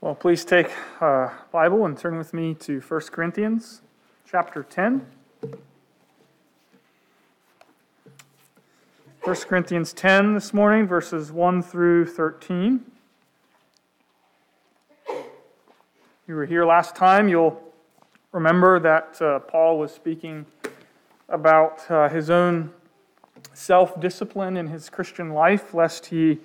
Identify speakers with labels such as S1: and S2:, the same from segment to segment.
S1: Well, please take a Bible and turn with me to 1 Corinthians chapter 10. 1 Corinthians 10 this morning, verses 1 through 13. You were here last time, you'll remember that uh, Paul was speaking about uh, his own self discipline in his Christian life, lest he,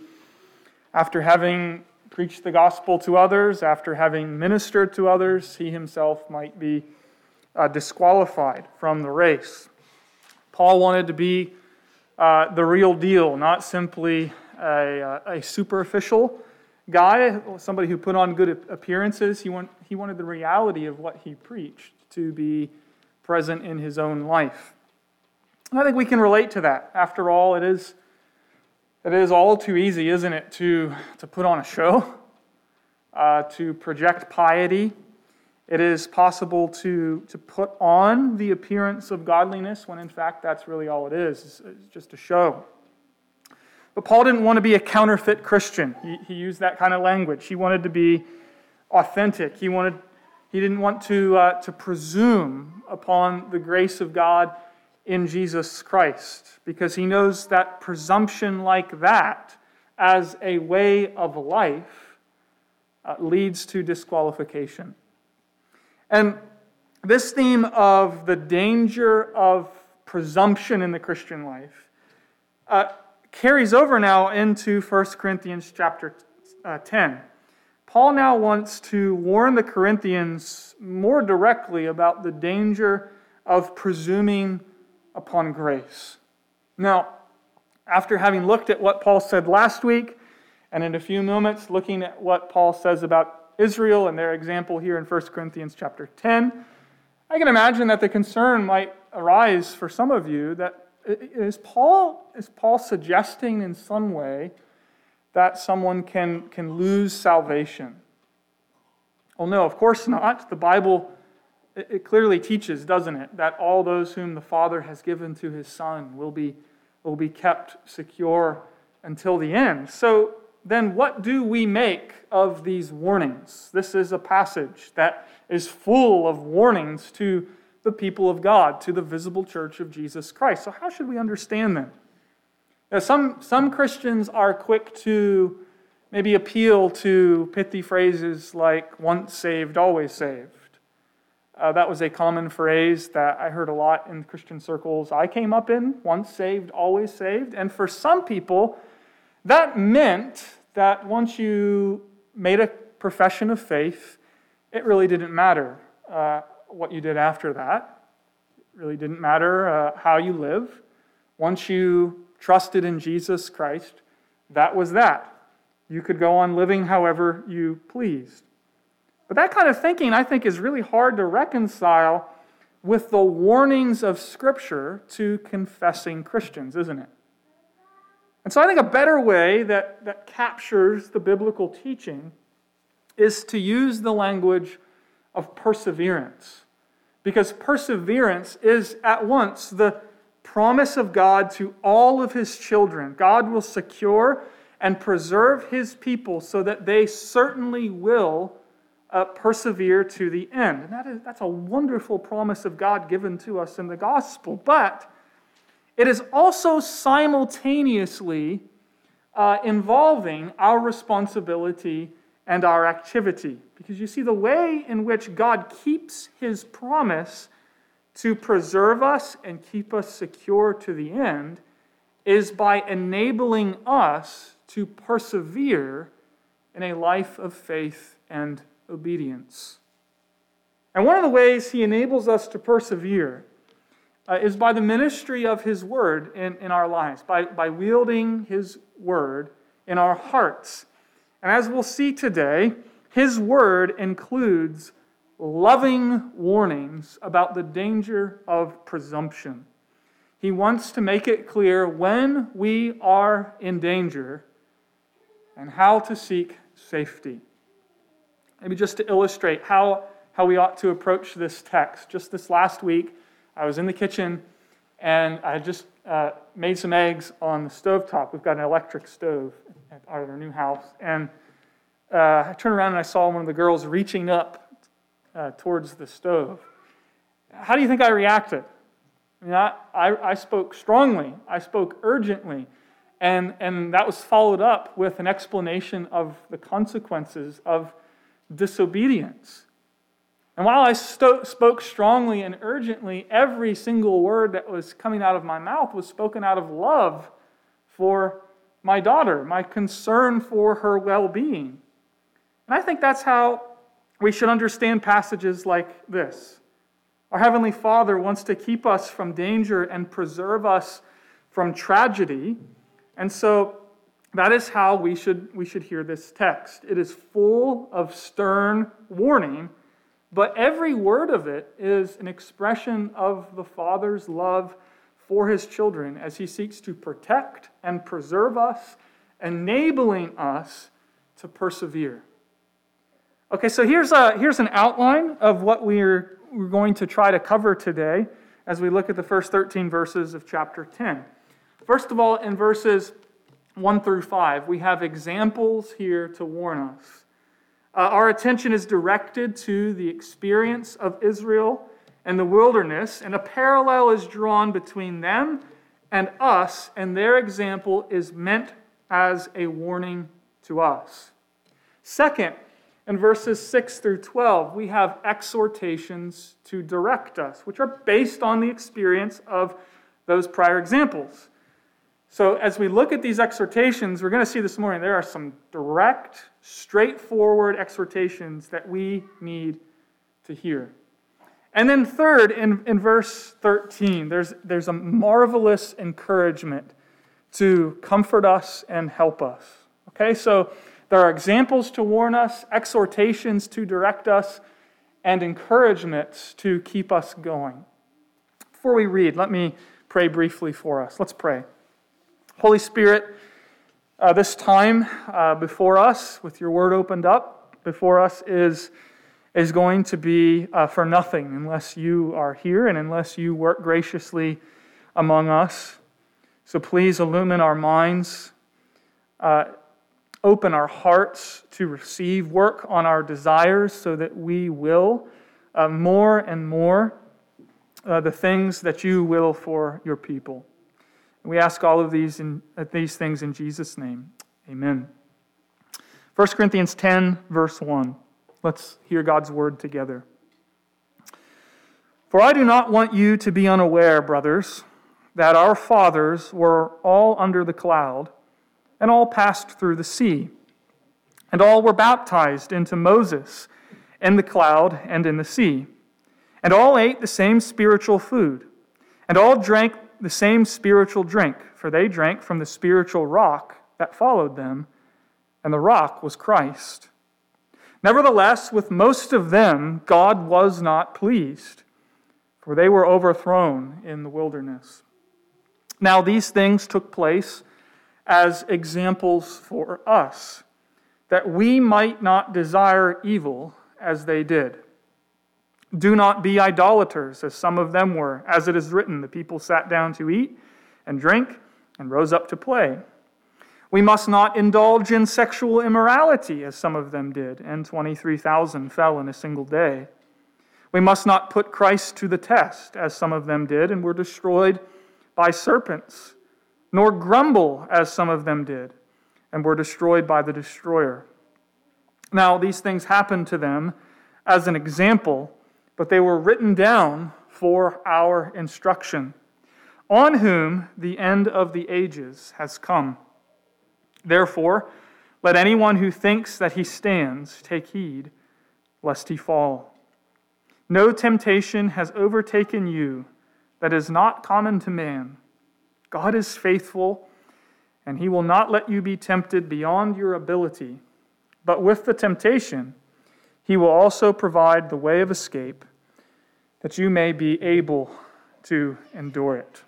S1: after having preached the gospel to others, after having ministered to others, he himself might be uh, disqualified from the race. Paul wanted to be uh, the real deal, not simply a, uh, a, superficial guy, somebody who put on good appearances. He, want, he wanted the reality of what he preached to be present in his own life. And I think we can relate to that. After all, it is it is all too easy, isn't it, to, to put on a show, uh, to project piety. It is possible to, to put on the appearance of godliness when in fact that's really all it is. It's, just a show. But Paul didn't want to be a counterfeit Christian. He, he used that kind of language. He wanted to be authentic. He, wanted, he didn't want to, uh, to presume upon the grace of God in Jesus Christ because he knows that presumption like that as a way of life uh, leads to disqualification. And this theme of the danger of presumption in the Christian life uh, carries over now into 1 Corinthians chapter uh, 10. Paul now wants to warn the Corinthians more directly about the danger of presuming upon grace. Now, after having looked at what Paul said last week, and in a few moments looking at what Paul says about Israel and their example here in 1 Corinthians chapter 10, I can imagine that the concern might arise for some of you that is Paul, is Paul suggesting in some way that someone can, can lose salvation? Well, no, of course not. The Bible it clearly teaches, doesn't it, that all those whom the Father has given to his Son will be, will be kept secure until the end. So then, what do we make of these warnings? This is a passage that is full of warnings to the people of God, to the visible church of Jesus Christ. So, how should we understand them? Now, some, some Christians are quick to maybe appeal to pithy phrases like once saved, always saved. Uh, that was a common phrase that I heard a lot in Christian circles I came up in once saved, always saved. And for some people, that meant that once you made a profession of faith, it really didn't matter uh, what you did after that. It really didn't matter uh, how you live. Once you trusted in Jesus Christ, that was that. You could go on living however you pleased. But that kind of thinking, I think, is really hard to reconcile with the warnings of Scripture to confessing Christians, isn't it? And so I think a better way that, that captures the biblical teaching is to use the language of perseverance. Because perseverance is at once the promise of God to all of his children. God will secure and preserve his people so that they certainly will uh, persevere to the end. And that is, that's a wonderful promise of God given to us in the gospel. But it is also simultaneously uh, involving our responsibility and our activity. Because you see, the way in which God keeps his promise to preserve us and keep us secure to the end is by enabling us to persevere in a life of faith and obedience. And one of the ways he enables us to persevere uh, is by the ministry of his word in, in our lives, by, by wielding his word in our hearts. And as we'll see today, his word includes loving warnings about the danger of presumption. He wants to make it clear when we are in danger and how to seek safety. Maybe just to illustrate how, how we ought to approach this text. Just this last week, I was in the kitchen and I just uh, made some eggs on the stove top. We've got an electric stove at our new house. And uh, I turned around and I saw one of the girls reaching up uh, towards the stove. How do you think I reacted? I, mean, I, I, I spoke strongly, I spoke urgently, and, and that was followed up with an explanation of the consequences of disobedience. And while I sto- spoke strongly and urgently, every single word that was coming out of my mouth was spoken out of love for my daughter, my concern for her well being. And I think that's how we should understand passages like this. Our Heavenly Father wants to keep us from danger and preserve us from tragedy. And so that is how we should, we should hear this text. It is full of stern warning but every word of it is an expression of the Father's love for his children as he seeks to protect and preserve us, enabling us to persevere. Okay, so here's, a, here's an outline of what we're, we're going to try to cover today as we look at the first 13 verses of chapter 10. First of all, in verses 1 through 5, we have examples here to warn us. Uh, our attention is directed to the experience of Israel and the wilderness, and a parallel is drawn between them and us, and their example is meant as a warning to us. Second, in verses 6 through 12, we have exhortations to direct us, which are based on the experience of those prior examples. So, as we look at these exhortations, we're going to see this morning there are some direct, straightforward exhortations that we need to hear. And then, third, in, in verse 13, there's, there's a marvelous encouragement to comfort us and help us. Okay, so there are examples to warn us, exhortations to direct us, and encouragements to keep us going. Before we read, let me pray briefly for us. Let's pray. Holy Spirit, uh, this time uh, before us, with your word opened up before us, is, is going to be uh, for nothing unless you are here and unless you work graciously among us. So please illumine our minds, uh, open our hearts to receive, work on our desires so that we will uh, more and more uh, the things that you will for your people. We ask all of these, in, uh, these things in Jesus' name. Amen. 1 Corinthians 10, verse 1. Let's hear God's word together. For I do not want you to be unaware, brothers, that our fathers were all under the cloud, and all passed through the sea, and all were baptized into Moses in the cloud and in the sea, and all ate the same spiritual food, and all drank the same spiritual drink, for they drank from the spiritual rock that followed them, and the rock was Christ. Nevertheless, with most of them, God was not pleased, for they were overthrown in the wilderness. Now, these things took place as examples for us, that we might not desire evil as they did. Do not be idolaters, as some of them were. As it is written, the people sat down to eat and drink and rose up to play. We must not indulge in sexual immorality, as some of them did, and 23,000 fell in a single day. We must not put Christ to the test, as some of them did, and were destroyed by serpents, nor grumble, as some of them did, and were destroyed by the destroyer. Now, these things happened to them as an example but they were written down for our instruction, on whom the end of the ages has come. Therefore, let anyone who thinks that he stands take heed, lest he fall. No temptation has overtaken you that is not common to man. God is faithful, and he will not let you be tempted beyond your ability. But with the temptation, he will also provide the way of escape that you may be able to endure it.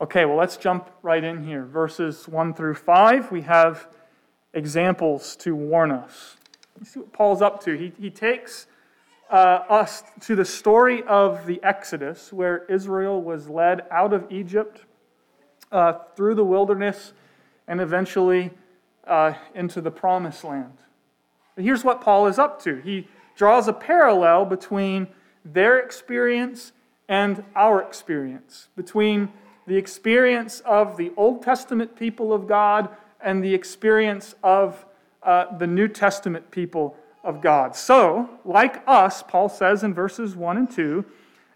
S1: Okay, well, let's jump right in here. Verses 1 through 5, we have examples to warn us. You see what Paul's up to. He, he takes uh, us to the story of the Exodus, where Israel was led out of Egypt uh, through the wilderness and eventually uh, into the promised land. But here's what Paul is up to he draws a parallel between their experience and our experience, between the experience of the Old Testament people of God and the experience of uh, the New Testament people of God. So, like us, Paul says in verses 1 and 2,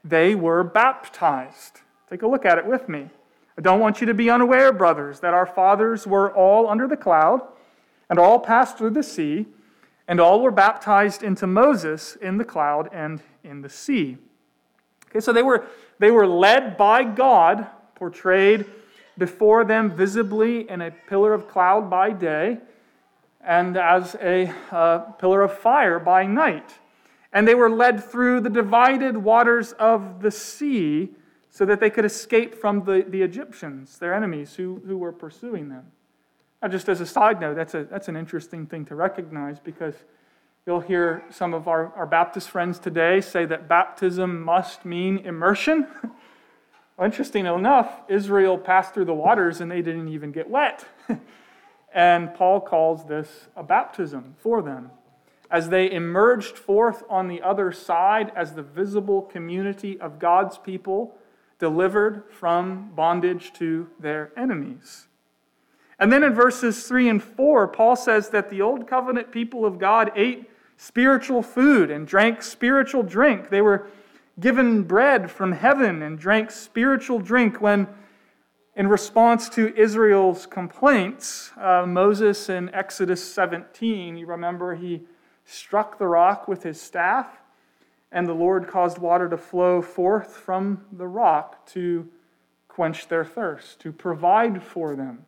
S1: they were baptized. Take a look at it with me. I don't want you to be unaware, brothers, that our fathers were all under the cloud and all passed through the sea, and all were baptized into Moses in the cloud and in the sea. Okay, so they were, they were led by God, portrayed before them visibly in a pillar of cloud by day and as a uh, pillar of fire by night. And they were led through the divided waters of the sea so that they could escape from the, the Egyptians, their enemies who, who were pursuing them. Now, just as a side note, that's, a, that's an interesting thing to recognize because you'll hear some of our, our Baptist friends today say that baptism must mean immersion. interesting enough, Israel passed through the waters and they didn't even get wet. And Paul calls this a baptism for them. As they emerged forth on the other side as the visible community of God's people, delivered from bondage to their enemies. And then in verses 3 and 4, Paul says that the old covenant people of God ate spiritual food and drank spiritual drink. They were given bread from heaven and drank spiritual drink when in response to Israel's complaints, uh, Moses in Exodus 17, you remember he struck the rock with his staff, and the Lord caused water to flow forth from the rock to quench their thirst, to provide for them.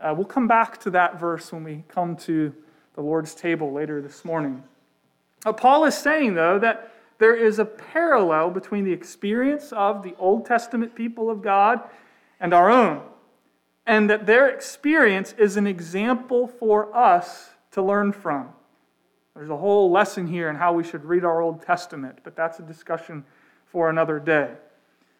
S1: Uh, we'll come back to that verse when we come to the Lord's table later this morning. Uh, Paul is saying, though, that there is a parallel between the experience of the Old Testament people of God and our own, and that their experience is an example for us to learn from. There's a whole lesson here in how we should read our Old Testament, but that's a discussion for another day.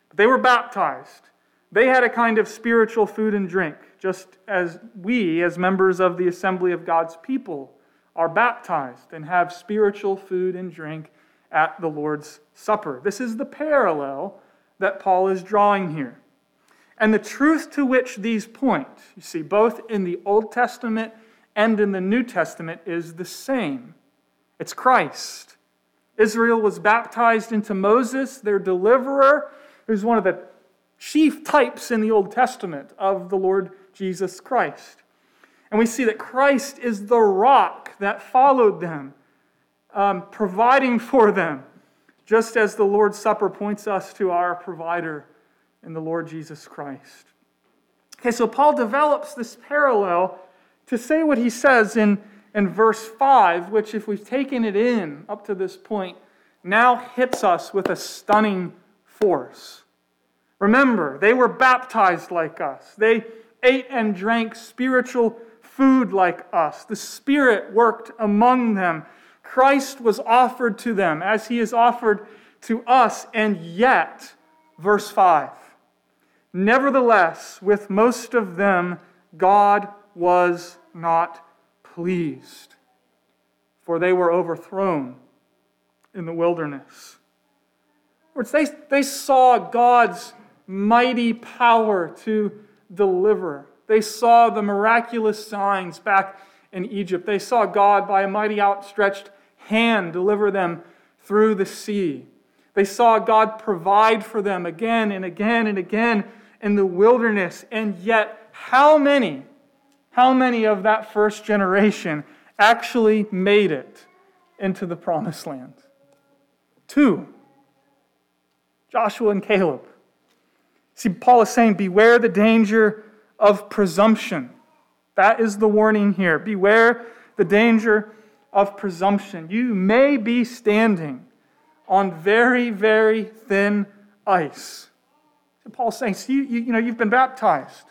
S1: But they were baptized. They had a kind of spiritual food and drink, just as we, as members of the assembly of God's people, are baptized and have spiritual food and drink at the Lord's Supper. This is the parallel that Paul is drawing here. And the truth to which these point, you see, both in the Old Testament and in the New Testament, is the same it's Christ. Israel was baptized into Moses, their deliverer, who's one of the chief types in the Old Testament of the Lord Jesus Christ. And we see that Christ is the rock that followed them, um, providing for them, just as the Lord's Supper points us to our provider in the Lord Jesus Christ. Okay, so Paul develops this parallel to say what he says in, in verse 5, which, if we've taken it in up to this point, now hits us with a stunning force. Remember, they were baptized like us, they ate and drank spiritual food like us. The Spirit worked among them. Christ was offered to them as he is offered to us, and yet, verse 5 Nevertheless, with most of them, God was not pleased, for they were overthrown in the wilderness. They, they saw God's mighty power to deliver. They saw the miraculous signs back in Egypt. They saw God, by a mighty outstretched hand, deliver them through the sea. They saw God provide for them again and again and again in the wilderness. And yet, how many, how many of that first generation actually made it into the promised land? Two Joshua and Caleb. See, Paul is saying, Beware the danger of presumption. That is the warning here. Beware the danger of presumption. You may be standing on very, very thin ice. Paul's saying, see, you, you know, you've been baptized.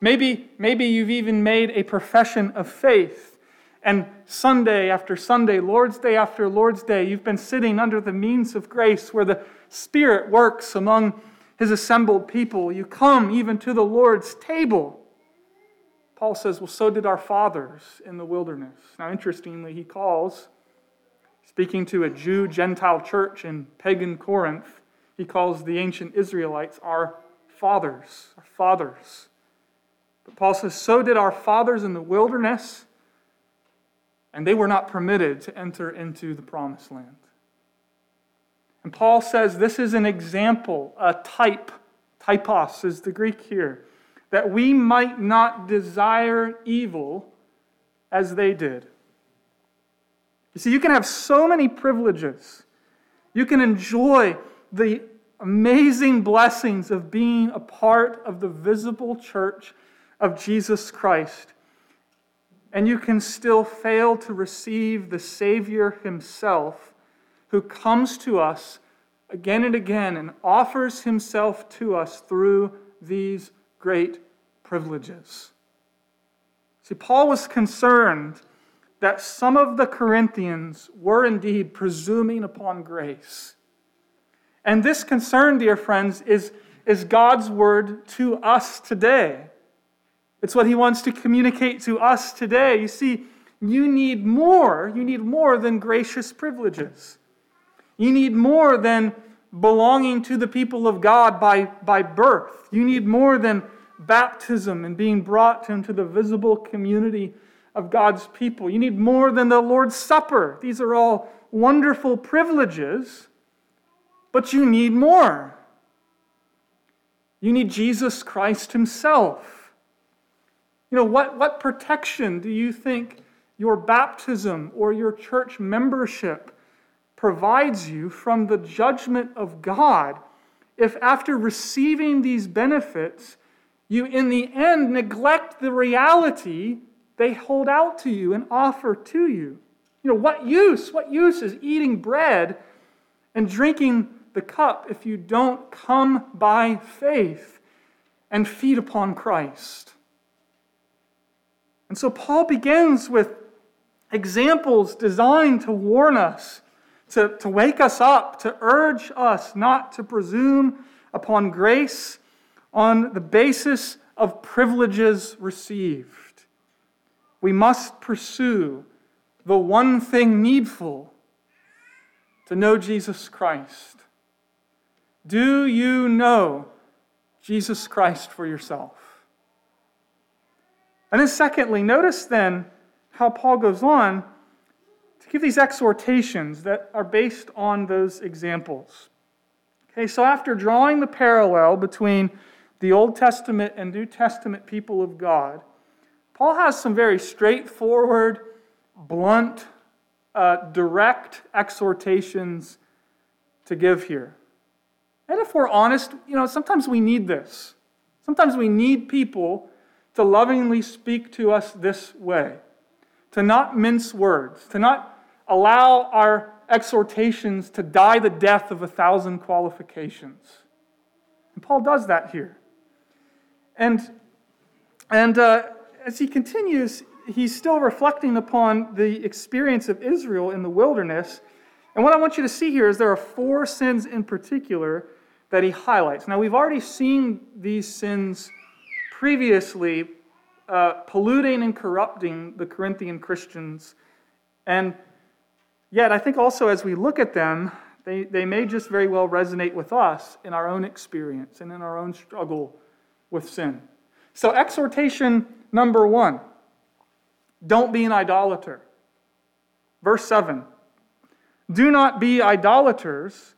S1: Maybe, maybe you've even made a profession of faith. And Sunday after Sunday, Lord's Day after Lord's Day, you've been sitting under the means of grace where the Spirit works among his assembled people. You come even to the Lord's table. Paul says, Well, so did our fathers in the wilderness. Now, interestingly, he calls, speaking to a Jew Gentile church in pagan Corinth, he calls the ancient Israelites our fathers, our fathers. But Paul says, So did our fathers in the wilderness, and they were not permitted to enter into the promised land. And Paul says this is an example, a type, typos is the Greek here, that we might not desire evil as they did. You see, you can have so many privileges. You can enjoy the amazing blessings of being a part of the visible church of Jesus Christ. And you can still fail to receive the Savior Himself who comes to us again and again and offers Himself to us through these great privileges. See, Paul was concerned that some of the Corinthians were indeed presuming upon grace. And this concern, dear friends, is, is God's word to us today. It's what he wants to communicate to us today. You see, you need more. You need more than gracious privileges. You need more than belonging to the people of God by, by birth. You need more than baptism and being brought into the visible community of God's people. You need more than the Lord's Supper. These are all wonderful privileges, but you need more. You need Jesus Christ Himself. You know, what, what protection do you think your baptism or your church membership provides you from the judgment of God if, after receiving these benefits, you in the end neglect the reality they hold out to you and offer to you? You know, what use? What use is eating bread and drinking the cup if you don't come by faith and feed upon Christ? And so Paul begins with examples designed to warn us to, to wake us up, to urge us not to presume upon grace on the basis of privileges received. We must pursue the one thing needful to know Jesus Christ. Do you know Jesus Christ for yourself? And then, secondly, notice then how Paul goes on give these exhortations that are based on those examples. Okay, so after drawing the parallel between the Old Testament and New Testament people of God, Paul has some very straightforward, blunt, uh, direct exhortations to give here. And if we're honest, you know, sometimes we need this. Sometimes we need people to lovingly speak to us this way, to not mince words, to not allow our exhortations to die the death of a thousand qualifications. And Paul does that here. And, and uh, as he continues, he's still reflecting upon the experience of Israel in the wilderness. And what I want you to see here is there are four sins in particular that he highlights. Now, we've already seen these sins previously uh, polluting and corrupting the Corinthian Christians. And Yet, I think also as we look at them, they, they may just very well resonate with us in our own experience and in our own struggle with sin. So, exhortation number one don't be an idolater. Verse 7 Do not be idolaters,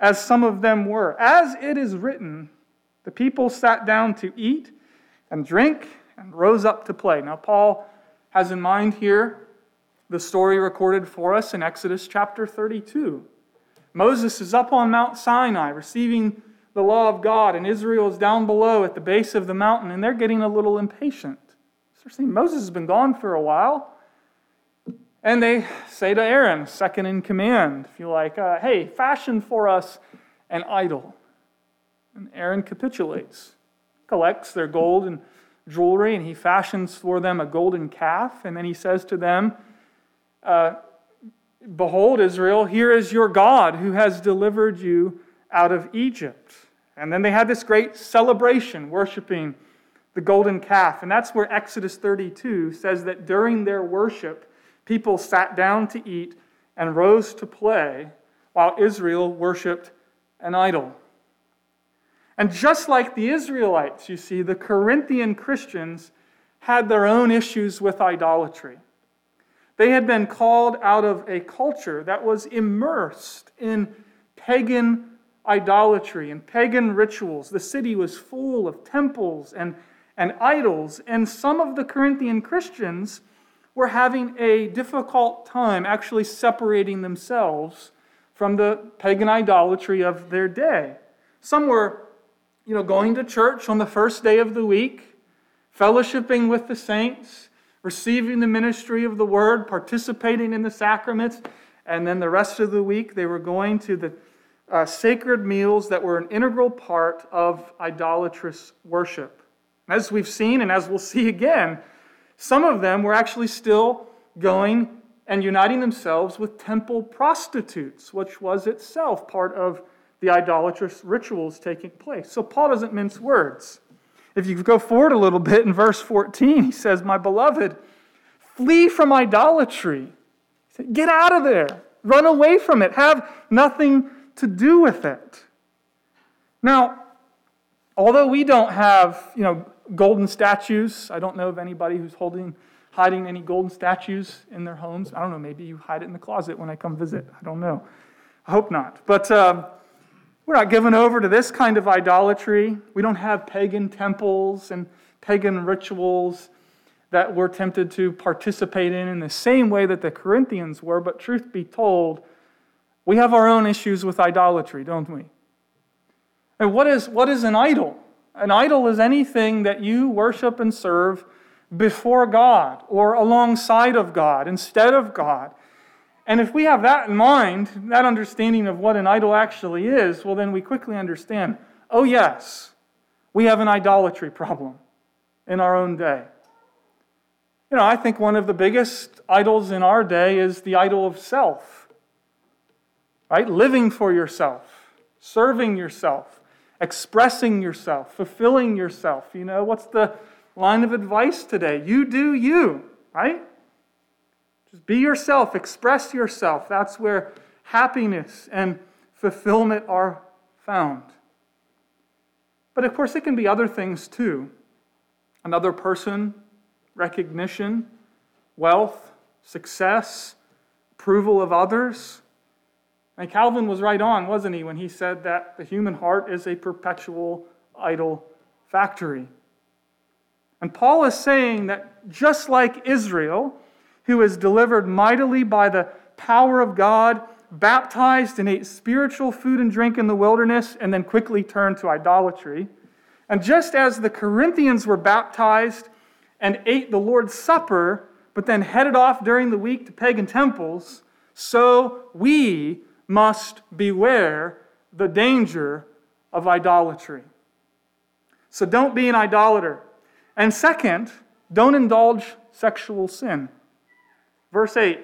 S1: as some of them were. As it is written, the people sat down to eat and drink and rose up to play. Now, Paul has in mind here the story recorded for us in Exodus chapter 32. Moses is up on Mount Sinai receiving the law of God, and Israel is down below at the base of the mountain, and they're getting a little impatient. They're saying, Moses has been gone for a while. And they say to Aaron, second in command, if you like, uh, hey, fashion for us an idol. And Aaron capitulates, collects their gold and jewelry, and he fashions for them a golden calf. And then he says to them, uh, Behold, Israel, here is your God who has delivered you out of Egypt. And then they had this great celebration, worshiping the golden calf. And that's where Exodus 32 says that during their worship, people sat down to eat and rose to play while Israel worshiped an idol. And just like the Israelites, you see, the Corinthian Christians had their own issues with idolatry. They had been called out of a culture that was immersed in pagan idolatry and pagan rituals. The city was full of temples and, and idols, and some of the Corinthian Christians were having a difficult time actually separating themselves from the pagan idolatry of their day. Some were, you know, going to church on the first day of the week, fellowshipping with the saints, receiving the ministry of the word, participating in the sacraments, and then the rest of the week they were going to the uh, sacred meals that were an integral part of idolatrous worship. As we've seen, and as we'll see again, some of them were actually still going and uniting themselves with temple prostitutes, which was itself part of the idolatrous rituals taking place. So Paul doesn't mince words. If you go forward a little bit in verse 14, he says, My beloved, flee from idolatry. Get out of there. Run away from it. Have nothing to do with it. Now, although we don't have, you know, golden statues, I don't know of anybody who's holding, hiding any golden statues in their homes. I don't know, maybe you hide it in the closet when I come visit. I don't know. I hope not. But um, we're not given over to this kind of idolatry. We don't have pagan temples and pagan rituals that we're tempted to participate in in the same way that the Corinthians were. But truth be told, we have our own issues with idolatry, don't we? And what is, what is an idol? An idol is anything that you worship and serve before God or alongside of God, instead of God. And if we have that in mind, that understanding of what an idol actually is, well, then we quickly understand oh, yes, we have an idolatry problem in our own day. You know, I think one of the biggest idols in our day is the idol of self right? Living for yourself, serving yourself, expressing yourself, fulfilling yourself. You know, what's the line of advice today? You do you, right? Just be yourself, express yourself. That's where happiness and fulfillment are found. But of course, it can be other things too another person, recognition, wealth, success, approval of others. And Calvin was right on, wasn't he, when he said that the human heart is a perpetual idol factory. And Paul is saying that just like Israel, who is delivered mightily by the power of God, baptized and ate spiritual food and drink in the wilderness, and then quickly turned to idolatry, and just as the Corinthians were baptized and ate the Lord's Supper, but then headed off during the week to pagan temples, so we must beware the danger of idolatry. So don't be an idolater. And second, don't indulge sexual sin. Verse 8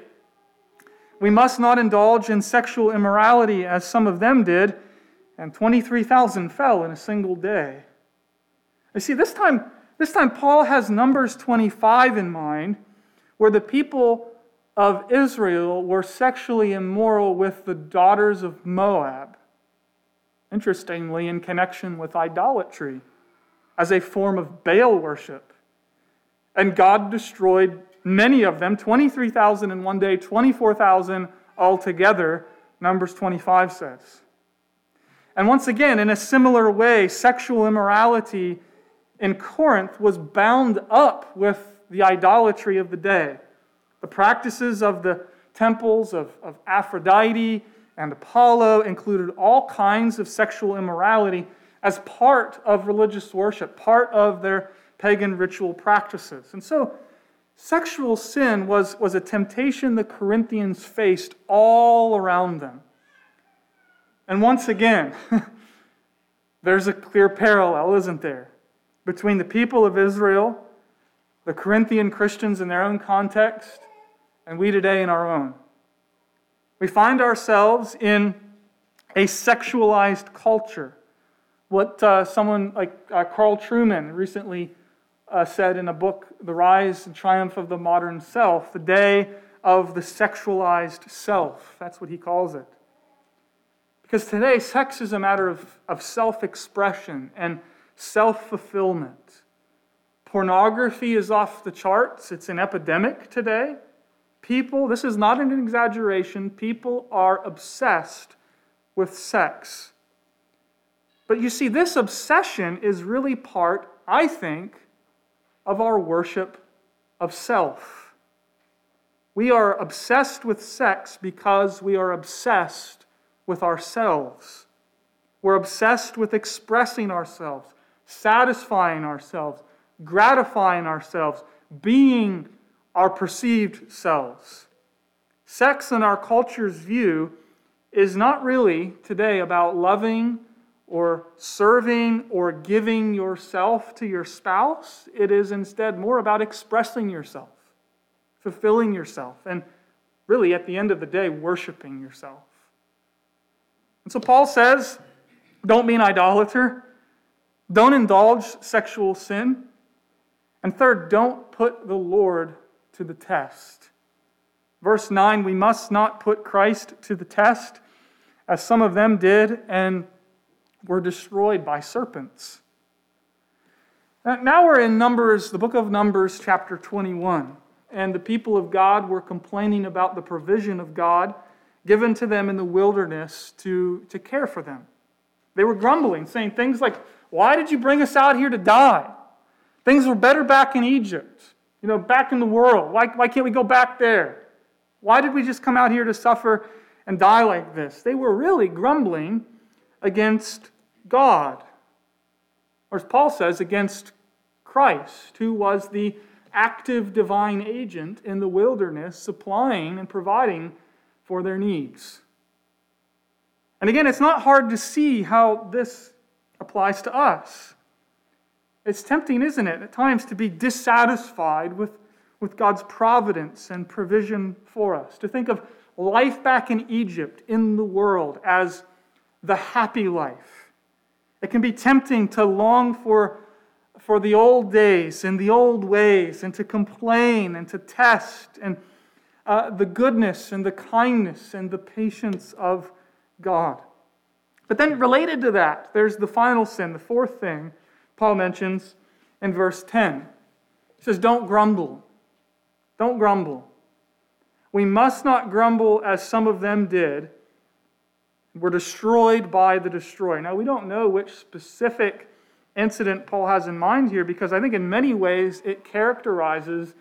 S1: We must not indulge in sexual immorality as some of them did, and 23,000 fell in a single day. You see, this time, this time Paul has Numbers 25 in mind, where the people of Israel were sexually immoral with the daughters of Moab. Interestingly, in connection with idolatry as a form of Baal worship. And God destroyed many of them 23,000 in one day, 24,000 altogether, Numbers 25 says. And once again, in a similar way, sexual immorality in Corinth was bound up with the idolatry of the day. The practices of the temples of, of Aphrodite and Apollo included all kinds of sexual immorality as part of religious worship, part of their pagan ritual practices. And so, sexual sin was, was a temptation the Corinthians faced all around them. And once again, there's a clear parallel, isn't there, between the people of Israel, the Corinthian Christians in their own context, and we today in our own. We find ourselves in a sexualized culture. What uh, someone like uh, Carl Trueman recently uh, said in a book, The Rise and Triumph of the Modern Self, the day of the sexualized self. That's what he calls it. Because today, sex is a matter of, of self expression and self fulfillment. Pornography is off the charts, it's an epidemic today. People, this is not an exaggeration, people are obsessed with sex. But you see, this obsession is really part, I think, of our worship of self. We are obsessed with sex because we are obsessed with ourselves. We're obsessed with expressing ourselves, satisfying ourselves, gratifying ourselves, being our perceived selves. Sex, in our culture's view, is not really today about loving or serving or giving yourself to your spouse. It is instead more about expressing yourself, fulfilling yourself, and really, at the end of the day, worshiping yourself. And so Paul says, don't be an idolater, don't indulge sexual sin, and third, don't put the Lord to the test. Verse 9, we must not put Christ to the test, as some of them did and were destroyed by serpents. Now we're in Numbers, the book of Numbers, chapter 21, and the people of God were complaining about the provision of God given to them in the wilderness to, to care for them. They were grumbling, saying things like, Why did you bring us out here to die? Things were better back in Egypt, you know, back in the world. Why, why can't we go back there? Why did we just come out here to suffer and die like this? They were really grumbling against God. Or as Paul says, against Christ, who was the active divine agent in the wilderness, supplying and providing for their needs. And again, it's not hard to see how this applies to us. It's tempting, isn't it, at times to be dissatisfied with, with God's providence and provision for us, to think of life back in Egypt, in the world, as the happy life. It can be tempting to long for, for the old days and the old ways and to complain and to test and uh, the goodness and the kindness and the patience of God. But then, related to that, there's the final sin, the fourth thing Paul mentions in verse 10. He says, Don't grumble. Don't grumble. We must not grumble as some of them did, were destroyed by the destroyer. Now, we don't know which specific incident Paul has in mind here because I think in many ways it characterizes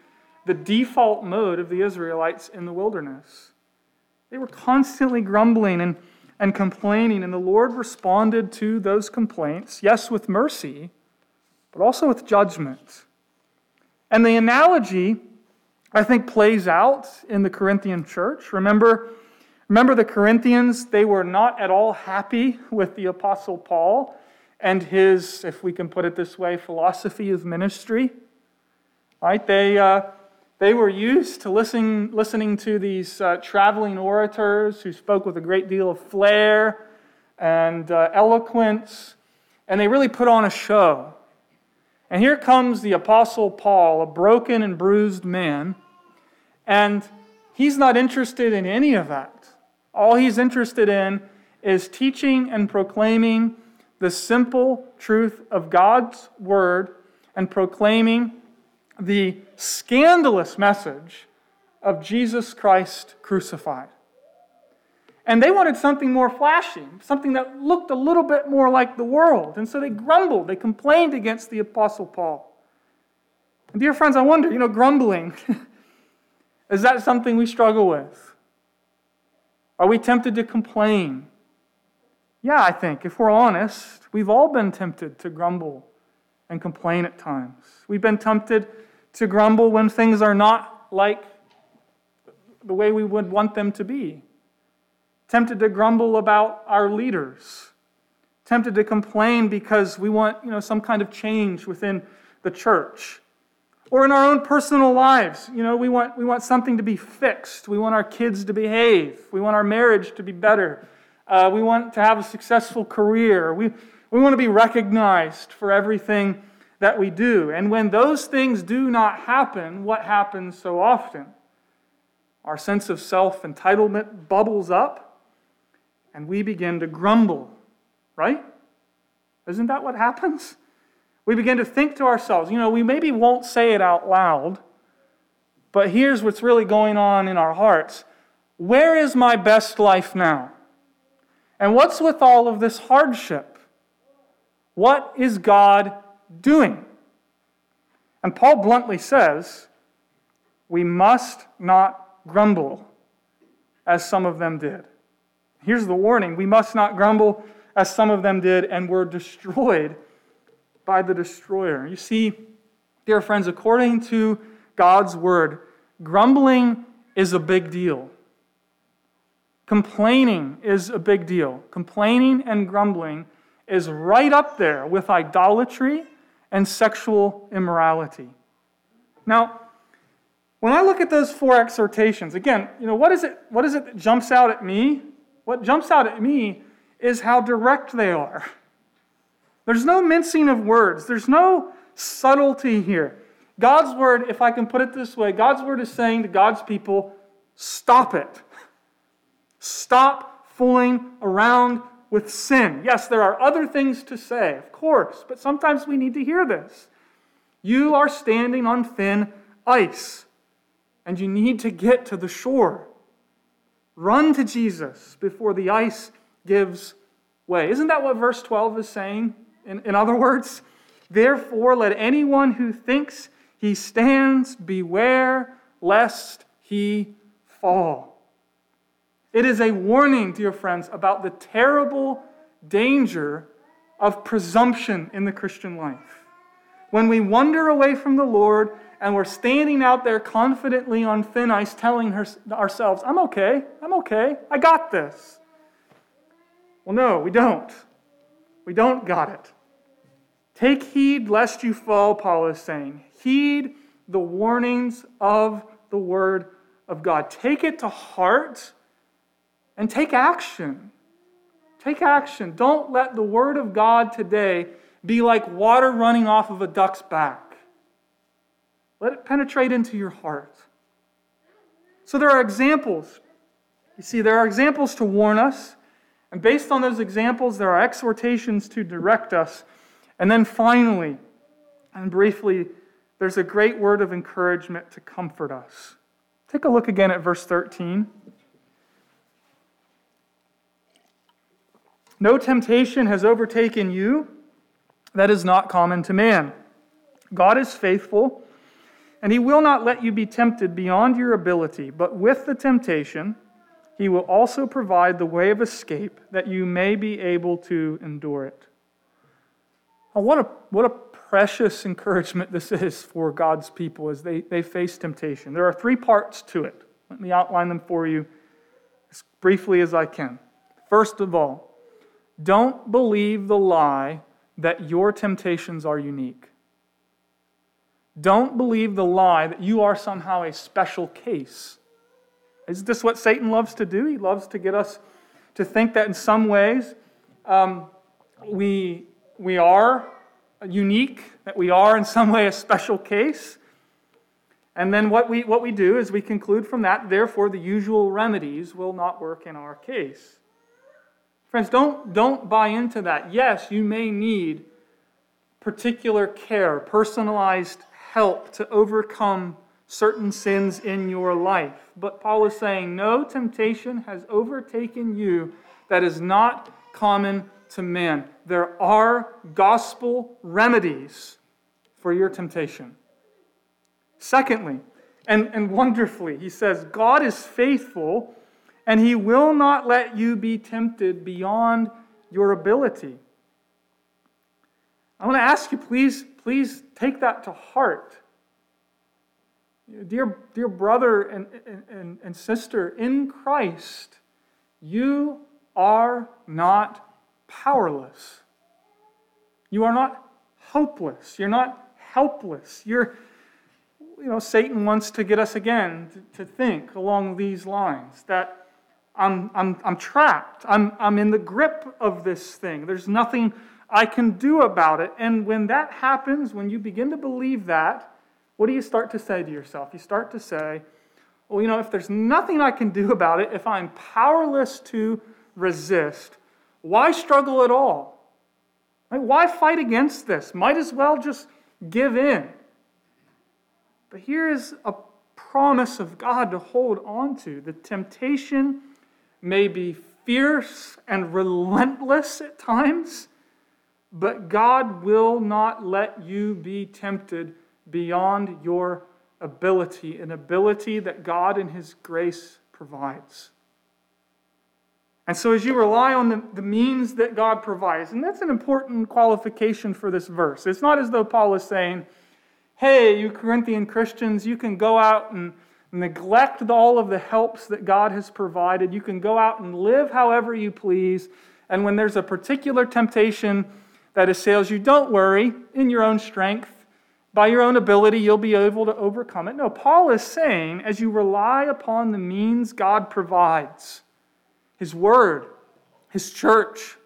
S1: the default mode of the Israelites in the wilderness. They were constantly grumbling and, and complaining, and the Lord responded to those complaints, yes, with mercy, but also with judgment. And the analogy, I think, plays out in the Corinthian church. Remember, remember the Corinthians, they were not at all happy with the Apostle Paul and his, if we can put it this way, philosophy of ministry. Right? They, uh, they were used to listen, listening to these uh, traveling orators who spoke with a great deal of flair and uh, eloquence, and they really put on a show. And here comes the Apostle Paul, a broken and bruised man, and he's not interested in any of that. All he's interested in is teaching and proclaiming the simple truth of God's word and proclaiming the scandalous message of Jesus Christ crucified. And they wanted something more flashy, something that looked a little bit more like the world. And so they grumbled, they complained against the Apostle Paul. And dear friends, I wonder, you know, grumbling, is that something we struggle with? Are we tempted to complain? Yeah, I think, if we're honest, we've all been tempted to grumble and complain at times. We've been tempted to grumble when things are not like the way we would want them to be. Tempted to grumble about our leaders. Tempted to complain because we want you know, some kind of change within the church. Or in our own personal lives, you know, we want, we want something to be fixed. We want our kids to behave. We want our marriage to be better. Uh, we want to have a successful career. We, we want to be recognized for everything that we do. And when those things do not happen, what happens so often? Our sense of self entitlement bubbles up and we begin to grumble, right? Isn't that what happens? We begin to think to ourselves, you know, we maybe won't say it out loud, but here's what's really going on in our hearts. Where is my best life now? And what's with all of this hardship? What is God doing? And Paul bluntly says, we must not grumble as some of them did. Here's the warning we must not grumble as some of them did and were destroyed by the destroyer. You see, dear friends, according to God's word, grumbling is a big deal. Complaining is a big deal. Complaining and grumbling is right up there with idolatry and sexual immorality. Now, when I look at those four exhortations, again, you know, what is it, what is it that jumps out at me? What jumps out at me is how direct they are. There's no mincing of words, there's no subtlety here. God's word, if I can put it this way, God's word is saying to God's people, stop it. Stop fooling around with sin. Yes, there are other things to say, of course, but sometimes we need to hear this. You are standing on thin ice, and you need to get to the shore. Run to Jesus before the ice gives way. Isn't that what verse 12 is saying? In, in other words, therefore, let anyone who thinks he stands beware lest he fall. It is a warning, dear friends, about the terrible danger of presumption in the Christian life. When we wander away from the Lord and we're standing out there confidently on thin ice telling her, ourselves, I'm okay, I'm okay, I got this. Well, no, we don't. We don't got it. Take heed lest you fall, Paul is saying. Heed the warnings of the Word of God. Take it to heart and take action. Take action. Don't let the Word of God today be like water running off of a duck's back. Let it penetrate into your heart. So there are examples. You see, there are examples to warn us. And based on those examples, there are exhortations to direct us. And then finally, and briefly, there's a great word of encouragement to comfort us. Take a look again at verse 13. No temptation has overtaken you that is not common to man. God is faithful, and he will not let you be tempted beyond your ability, but with the temptation, he will also provide the way of escape that you may be able to endure it. Oh, what, a, what a precious encouragement this is for God's people as they, they face temptation. There are three parts to it. Let me outline them for you as briefly as I can. First of all, don't believe the lie that your temptations are unique. Don't believe the lie that you are somehow a special case. Is this what Satan loves to do? He loves to get us to think that in some ways um, we, we are unique, that we are in some way a special case. And then what we, what we do is we conclude from that, therefore, the usual remedies will not work in our case. Friends, don't, don't buy into that. Yes, you may need particular care, personalized help to overcome certain sins in your life. But Paul is saying, no temptation has overtaken you that is not common to man. There are gospel remedies for your temptation. Secondly, and, and wonderfully, he says, God is faithful and he will not let you be tempted beyond your ability. I want to ask you, please, please take that to heart. Dear, dear brother and, and, and sister, in Christ, you are not powerless. You are not hopeless. You're not helpless. You're, you know, Satan wants to get us again to, to think along these lines that I'm, I'm, I'm trapped. I'm, I'm in the grip of this thing. There's nothing I can do about it. And when that happens, when you begin to believe that, what do you start to say to yourself? You start to say, well, you know, if there's nothing I can do about it, if I'm powerless to resist, why struggle at all? Why fight against this? Might as well just give in. But here is a promise of God to hold on to. The temptation may be fierce and relentless at times, but God will not let you be tempted beyond your ability, an ability that God in His grace provides. And so, as you rely on the, the means that God provides, and that's an important qualification for this verse, it's not as though Paul is saying, hey, you Corinthian Christians, you can go out and neglect all of the helps that God has provided. You can go out and live however you please. And when there's a particular temptation that assails you, don't worry, in your own strength, by your own ability, you'll be able to overcome it. No, Paul is saying, as you rely upon the means God provides, His Word, His church,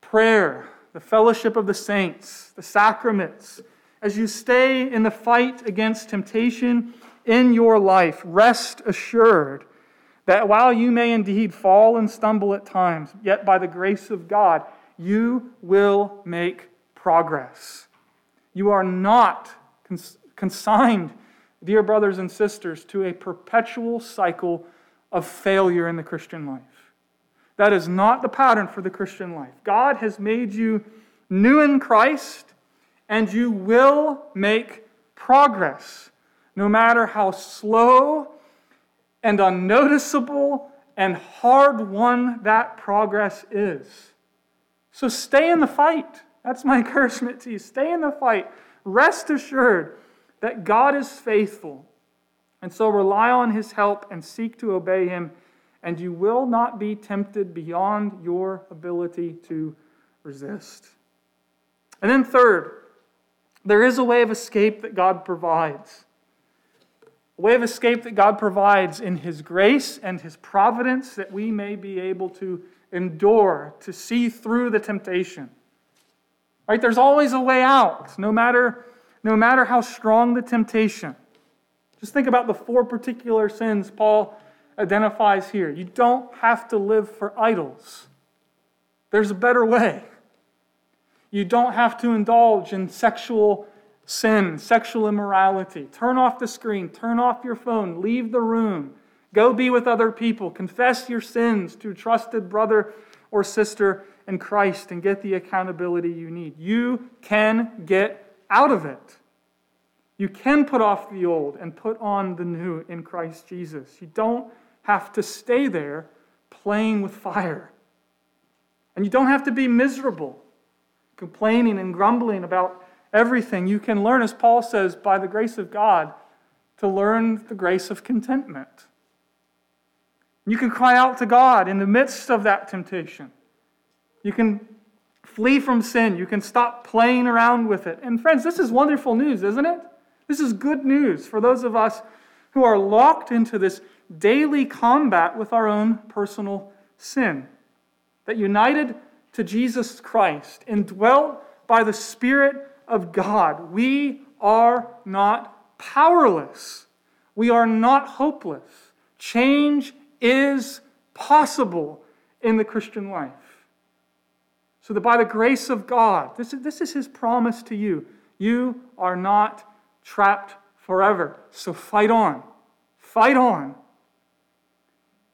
S1: prayer, the fellowship of the saints, the sacraments, as you stay in the fight against temptation in your life, rest assured that while you may indeed fall and stumble at times, yet by the grace of God, you will make progress. You are not cons- consigned, dear brothers and sisters, to a perpetual cycle of failure in the Christian life. That is not the pattern for the Christian life. God has made you new in Christ and you will make progress, no matter how slow and unnoticeable and hard won that progress is. So stay in the fight. That's my encouragement to you. Stay in the fight. Rest assured that God is faithful. And so rely on his help and seek to obey him, and you will not be tempted beyond your ability to resist. And then, third, there is a way of escape that God provides. A way of escape that God provides in His grace and His providence that we may be able to endure, to see through the temptation. Right? There's always a way out, no matter, no matter how strong the temptation. Just think about the four particular sins Paul identifies here. You don't have to live for idols, there's a better way. You don't have to indulge in sexual sin, sexual immorality. Turn off the screen, turn off your phone, leave the room, go be with other people, confess your sins to a trusted brother or sister in Christ, and get the accountability you need. You can get out of it. You can put off the old and put on the new in Christ Jesus. You don't have to stay there playing with fire. And you don't have to be miserable complaining and grumbling about everything. You can learn, as Paul says, by the grace of God, to learn the grace of contentment. You can cry out to God in the midst of that temptation. You can flee from sin. You can stop playing around with it. And, friends, this is wonderful news, isn't it? This is good news for those of us who are locked into this daily combat with our own personal sin. That united to Jesus Christ, indwelt by the Spirit of God, we are not powerless. We are not hopeless. Change is possible in the Christian life. So that by the grace of God, this is, this is His promise to you, you are not trapped forever. So fight on. Fight on.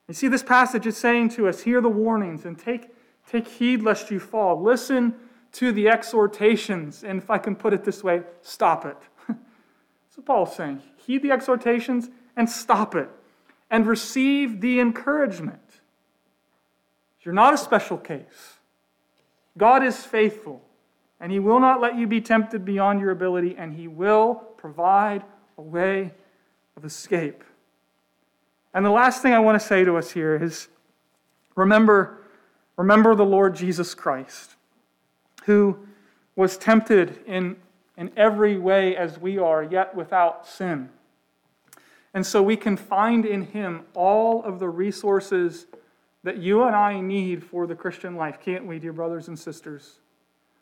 S1: You see, this passage is saying to us hear the warnings and take Take heed lest you fall. Listen to the exhortations. And if I can put it this way, stop it. What Paul's saying. Heed the exhortations and stop it. And receive the encouragement. You're not a special case. God is faithful, and He will not let you be tempted beyond your ability, and He will provide a way of escape. And the last thing I want to say to us here is remember Remember the Lord Jesus Christ, who was tempted in, in every way as we are, yet without sin. And so we can find in him all of the resources that you and I need for the Christian life, can't we, dear brothers and sisters?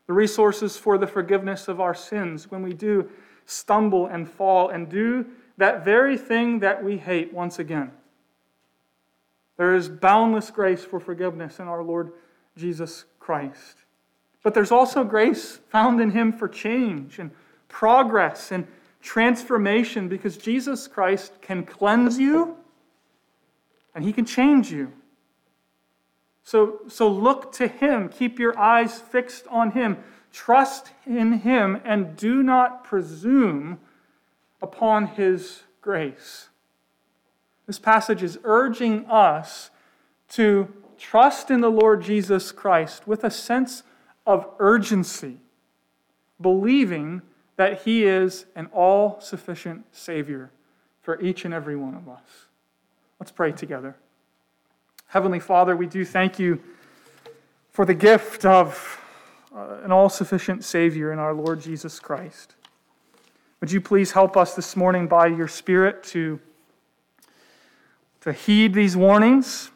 S1: the resources for the forgiveness of our sins when we do stumble and fall and do that very thing that we hate once again. There is boundless grace for forgiveness in our Lord Jesus Christ. But there's also grace found in Him for change and progress and transformation because Jesus Christ can cleanse you and He can change you. So, so look to Him. Keep your eyes fixed on Him. Trust in Him and do not presume upon His grace. This passage is urging us to trust in the Lord Jesus Christ with a sense of urgency, believing that He is an all sufficient Savior for each and every one of us. Let's pray together. Heavenly Father, we do thank you for the gift of uh, an all sufficient Savior in our Lord Jesus Christ. Would you please help us this morning by your Spirit to, to heed these warnings,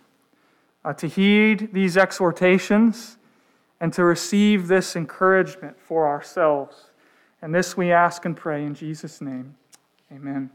S1: uh, to heed these exhortations, and to receive this encouragement for ourselves. And this we ask and pray in Jesus' name. Amen.